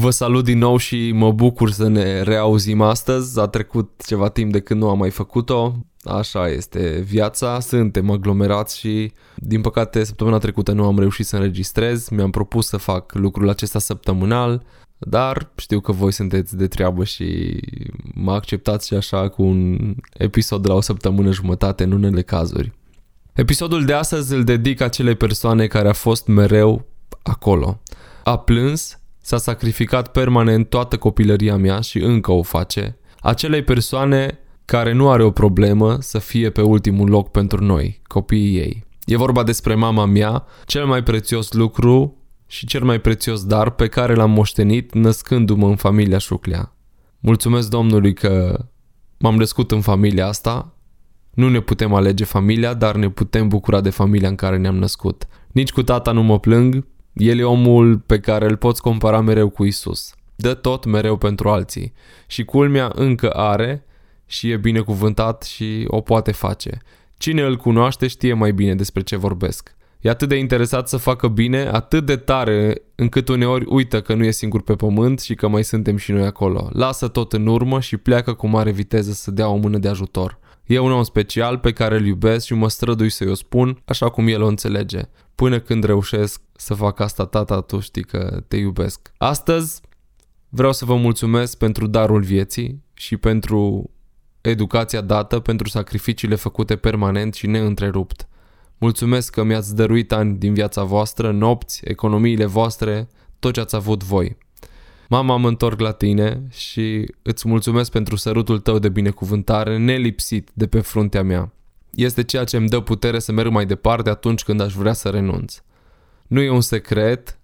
Vă salut din nou și mă bucur să ne reauzim astăzi. A trecut ceva timp de când nu am mai făcut-o. Așa este viața, suntem aglomerați și din păcate săptămâna trecută nu am reușit să înregistrez. Mi-am propus să fac lucrul acesta săptămânal, dar știu că voi sunteți de treabă și mă acceptați și așa cu un episod de la o săptămână jumătate în unele cazuri. Episodul de astăzi îl dedic acelei persoane care a fost mereu acolo. A plâns, S-a sacrificat permanent toată copilăria mea și încă o face. Acelei persoane care nu are o problemă să fie pe ultimul loc pentru noi, copiii ei. E vorba despre mama mea, cel mai prețios lucru și cel mai prețios dar pe care l-am moștenit născându-mă în familia Șuclea. Mulțumesc Domnului că m-am născut în familia asta. Nu ne putem alege familia, dar ne putem bucura de familia în care ne-am născut. Nici cu tata nu mă plâng, el e omul pe care îl poți compara mereu cu Isus. Dă tot mereu pentru alții. Și culmea încă are și e binecuvântat și o poate face. Cine îl cunoaște știe mai bine despre ce vorbesc. E atât de interesat să facă bine, atât de tare, încât uneori uită că nu e singur pe pământ și că mai suntem și noi acolo. Lasă tot în urmă și pleacă cu mare viteză să dea o mână de ajutor. E un om special pe care îl iubesc și mă strădui să-i o spun așa cum el o înțelege. Până când reușesc să fac asta, tata, tu știi că te iubesc. Astăzi vreau să vă mulțumesc pentru darul vieții și pentru educația dată, pentru sacrificiile făcute permanent și neîntrerupt. Mulțumesc că mi-ați dăruit ani din viața voastră, nopți, economiile voastre, tot ce ați avut voi. Mama, mă întorc la tine și îți mulțumesc pentru sărutul tău de binecuvântare nelipsit de pe fruntea mea. Este ceea ce îmi dă putere să merg mai departe atunci când aș vrea să renunț. Nu e un secret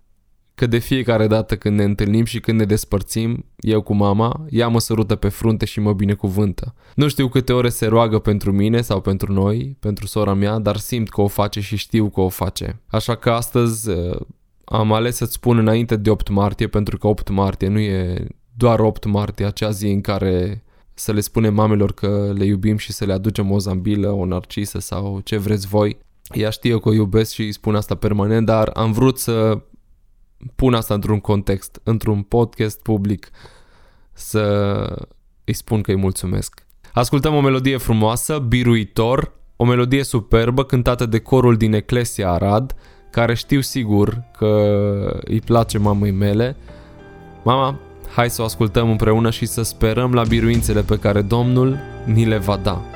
că de fiecare dată când ne întâlnim și când ne despărțim, eu cu mama, ea mă sărută pe frunte și mă binecuvântă. Nu știu câte ore se roagă pentru mine sau pentru noi, pentru sora mea, dar simt că o face și știu că o face. Așa că astăzi uh, am ales să-ți spun înainte de 8 martie, pentru că 8 martie nu e doar 8 martie, acea zi în care să le spunem mamelor că le iubim și să le aducem o zambilă, o narcisă sau ce vreți voi. Ea știe că o iubesc și îi spun asta permanent, dar am vrut să pun asta într-un context, într-un podcast public, să îi spun că îi mulțumesc. Ascultăm o melodie frumoasă, biruitor, o melodie superbă cântată de corul din Eclesia Arad, care știu sigur că îi place mamei mele. Mama, hai să o ascultăm împreună și să sperăm la biruințele pe care Domnul ni le va da.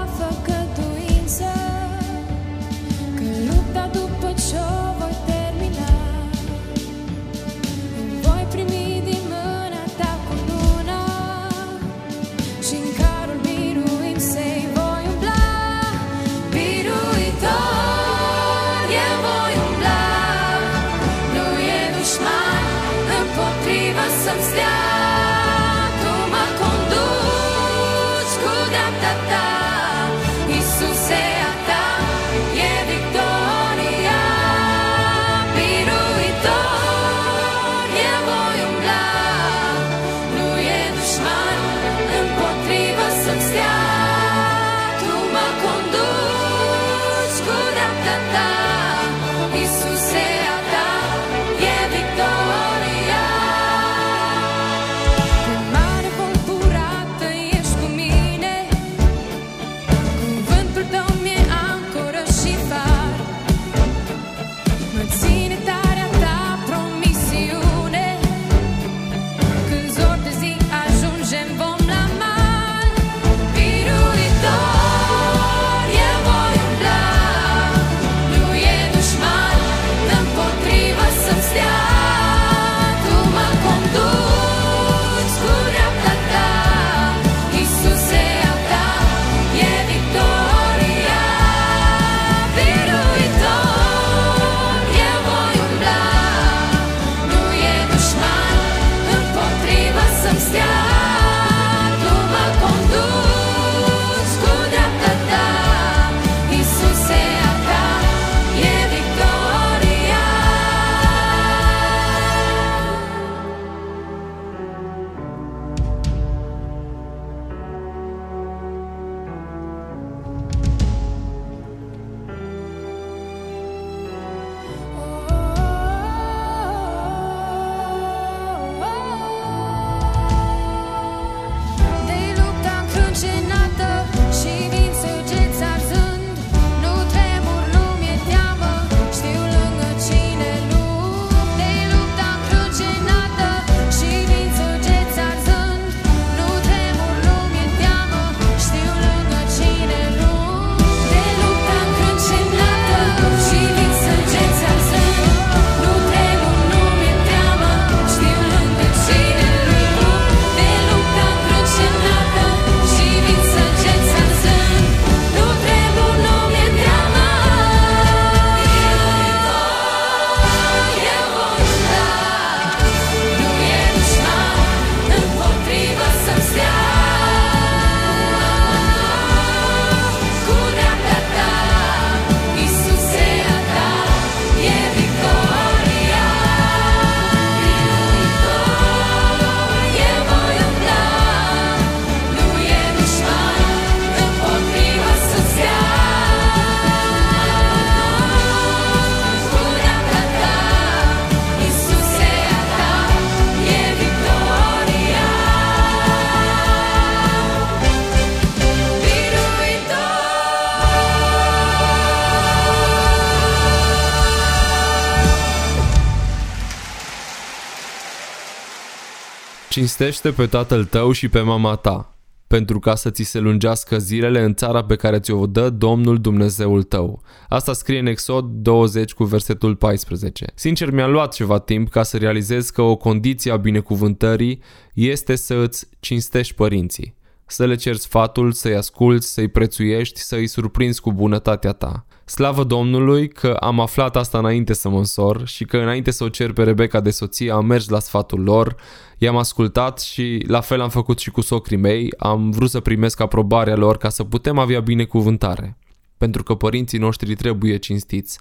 Cinstește pe tatăl tău și pe mama ta, pentru ca să ți se lungească zilele în țara pe care ți-o dă Domnul Dumnezeul tău. Asta scrie în Exod 20 cu versetul 14. Sincer, mi-a luat ceva timp ca să realizez că o condiție a binecuvântării este să îți cinstești părinții să le cerți sfatul, să-i asculți, să-i prețuiești, să-i surprinzi cu bunătatea ta. Slavă Domnului că am aflat asta înainte să mă însor și că înainte să o cer pe Rebecca de soție am mers la sfatul lor, i-am ascultat și la fel am făcut și cu socrii mei, am vrut să primesc aprobarea lor ca să putem avea binecuvântare pentru că părinții noștri trebuie cinstiți.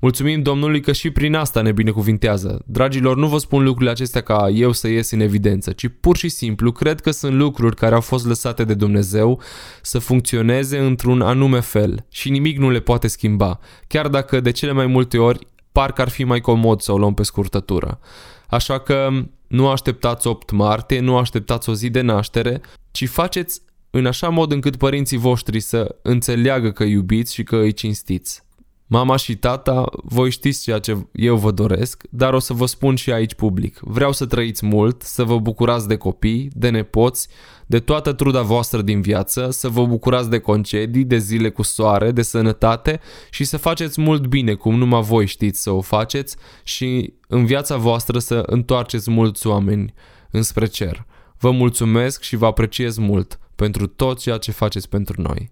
Mulțumim Domnului că și prin asta ne binecuvintează. Dragilor, nu vă spun lucrurile acestea ca eu să ies în evidență, ci pur și simplu cred că sunt lucruri care au fost lăsate de Dumnezeu să funcționeze într-un anume fel și nimic nu le poate schimba, chiar dacă de cele mai multe ori parcă ar fi mai comod să o luăm pe scurtătură. Așa că nu așteptați 8 martie, nu așteptați o zi de naștere, ci faceți în așa mod încât părinții voștri să înțeleagă că iubiți și că îi cinstiți. Mama și tata, voi știți ceea ce eu vă doresc, dar o să vă spun și aici public. Vreau să trăiți mult, să vă bucurați de copii, de nepoți, de toată truda voastră din viață, să vă bucurați de concedii, de zile cu soare, de sănătate și să faceți mult bine cum numai voi știți să o faceți și în viața voastră să întoarceți mulți oameni înspre cer. Vă mulțumesc și vă apreciez mult pentru tot ceea ce faceți pentru noi.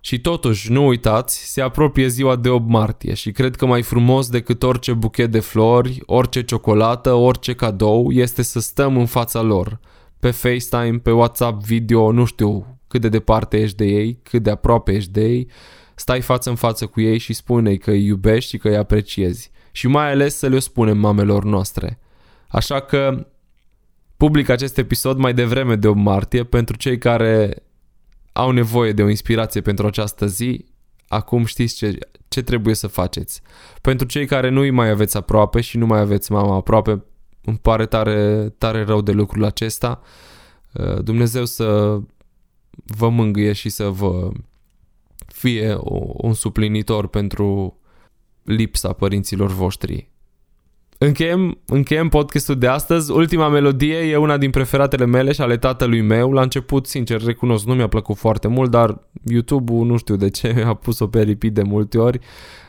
Și totuși, nu uitați, se apropie ziua de 8 martie și cred că mai frumos decât orice buchet de flori, orice ciocolată, orice cadou este să stăm în fața lor, pe FaceTime, pe WhatsApp video, nu știu cât de departe ești de ei, cât de aproape ești de ei, stai față în față cu ei și spune că îi iubești și că îi apreciezi. Și mai ales să le spunem mamelor noastre. Așa că public acest episod mai devreme de 8 martie pentru cei care au nevoie de o inspirație pentru această zi. Acum știți ce, ce trebuie să faceți. Pentru cei care nu îi mai aveți aproape și nu mai aveți mama aproape, îmi pare tare, tare rău de lucrul acesta. Uh, Dumnezeu să vă mângâie și să vă fie un suplinitor pentru lipsa părinților voștri Încheiem, încheiem podcastul de astăzi. Ultima melodie e una din preferatele mele și ale tatălui meu. La început, sincer, recunosc, nu mi-a plăcut foarte mult, dar YouTube-ul, nu știu de ce, a pus-o pe repeat de multe ori.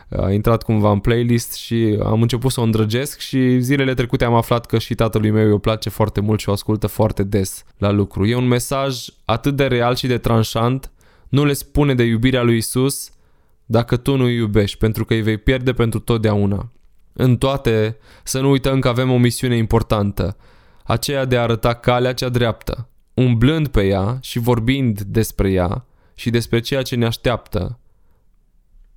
A intrat cumva în playlist și am început să o îndrăgesc și zilele trecute am aflat că și tatălui meu îi place foarte mult și o ascultă foarte des la lucru. E un mesaj atât de real și de tranșant, nu le spune de iubirea lui Isus dacă tu nu iubești, pentru că îi vei pierde pentru totdeauna. În toate, să nu uităm că avem o misiune importantă, aceea de a arăta calea cea dreaptă, umblând pe ea și vorbind despre ea și despre ceea ce ne așteaptă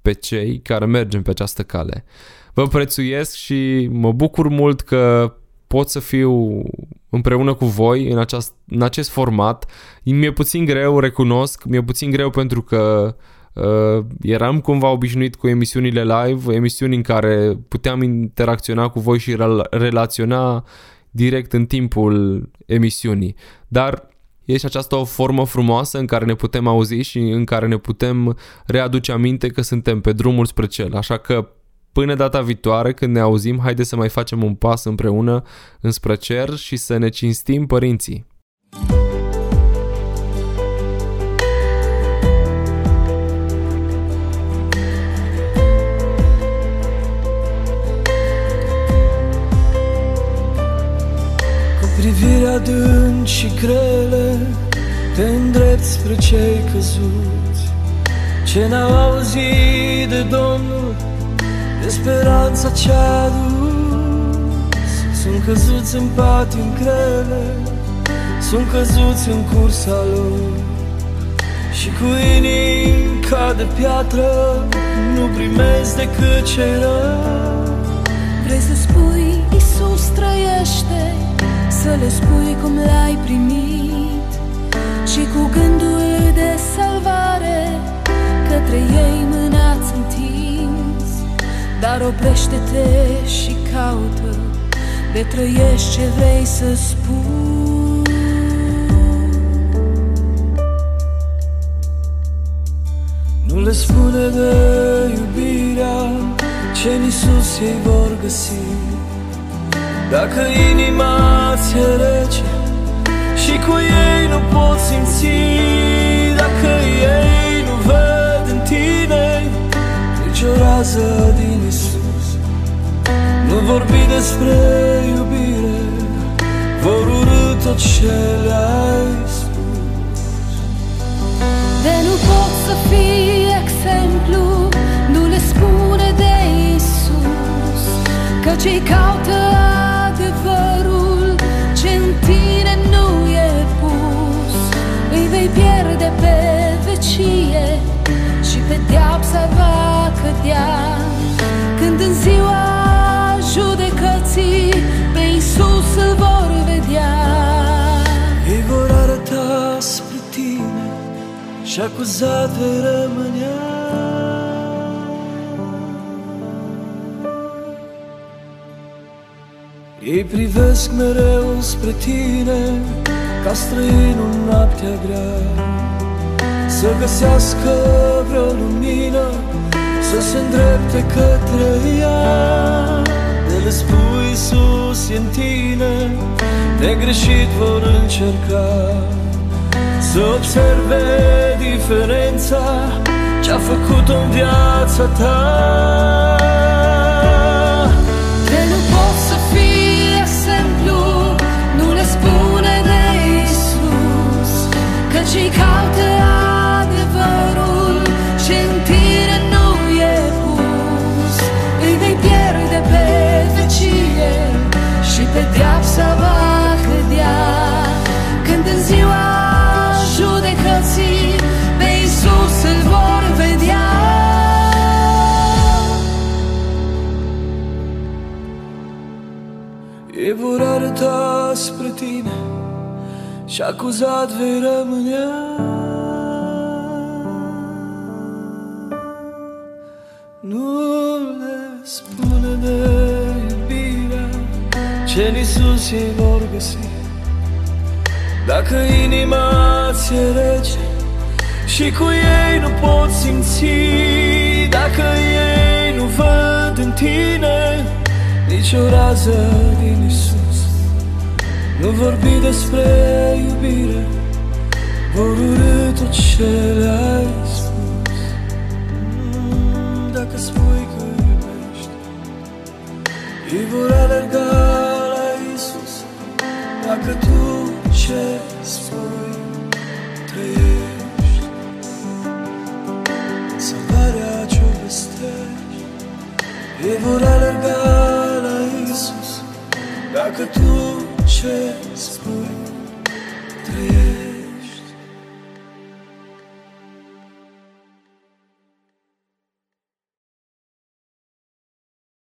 pe cei care mergem pe această cale. Vă prețuiesc și mă bucur mult că pot să fiu împreună cu voi în, aceast, în acest format. Mi-e puțin greu, recunosc, mi-e puțin greu pentru că Uh, eram cumva obișnuit cu emisiunile live, emisiuni în care puteam interacționa cu voi și relaționa direct în timpul emisiunii. Dar e și aceasta o formă frumoasă în care ne putem auzi și în care ne putem readuce aminte că suntem pe drumul spre cel. Așa că până data viitoare când ne auzim, haide să mai facem un pas împreună înspre cer și să ne cinstim părinții. Grele Te îndrept spre cei căzuți. Ce n-au auzit de Domnul De speranța ce-a dus Sunt căzuți în patim grele Sunt căzuți în cursa lor. Și cu inimi ca de piatră Nu primesc decât ce rău Vrei să spui Iisus trăiește să le spui cum l-ai primit. Și cu gândul de salvare Către ei mâna-ți întins Dar oprește-te și caută De trăiești ce vrei să spui. Nu le spune de iubirea Ce în Iisus ei vor găsi Dacă inima ți-e rece Și cu ei nu poți simți Dacă ei nu văd în tine Nici o rază din Isus Nu vorbi despre iubire Vor urâ tot ce le-ai spus. De nu pot să fii exemplu Nu le spune de Isus Că cei caută Și acuzat vei rămânea Ei privesc mereu spre tine Ca străinul noaptea grea. Să găsească vreo lumină Să se îndrepte către ea. De le spui Iisus e în tine Negreșit vor încerca Să observe diferența Ce-a făcut-o în viața ta. De nu pot să fii exemplu Nu le spune de Isus Că cei caută adevărul Ce în tine nu e pus. Îi vei pierde pe vecie Și pedeapsa va Și acuzat vei rămânea Nu le spune de iubirea Ce în Iisus ei vor găsi. Dacă inima ți-e rece Și cu ei nu poți simți Dacă ei nu văd în tine Nici o rază din Isus Nu vorbi despre iubire Vor urâ tot ce le-ai spus. Mm, Dacă spui că iubești Ei vor alerga la Isus Dacă tu ce spui trăiești. Salvarea ce-o vestești Ei vor alerga la Isus Dacă tu ce spui trăiești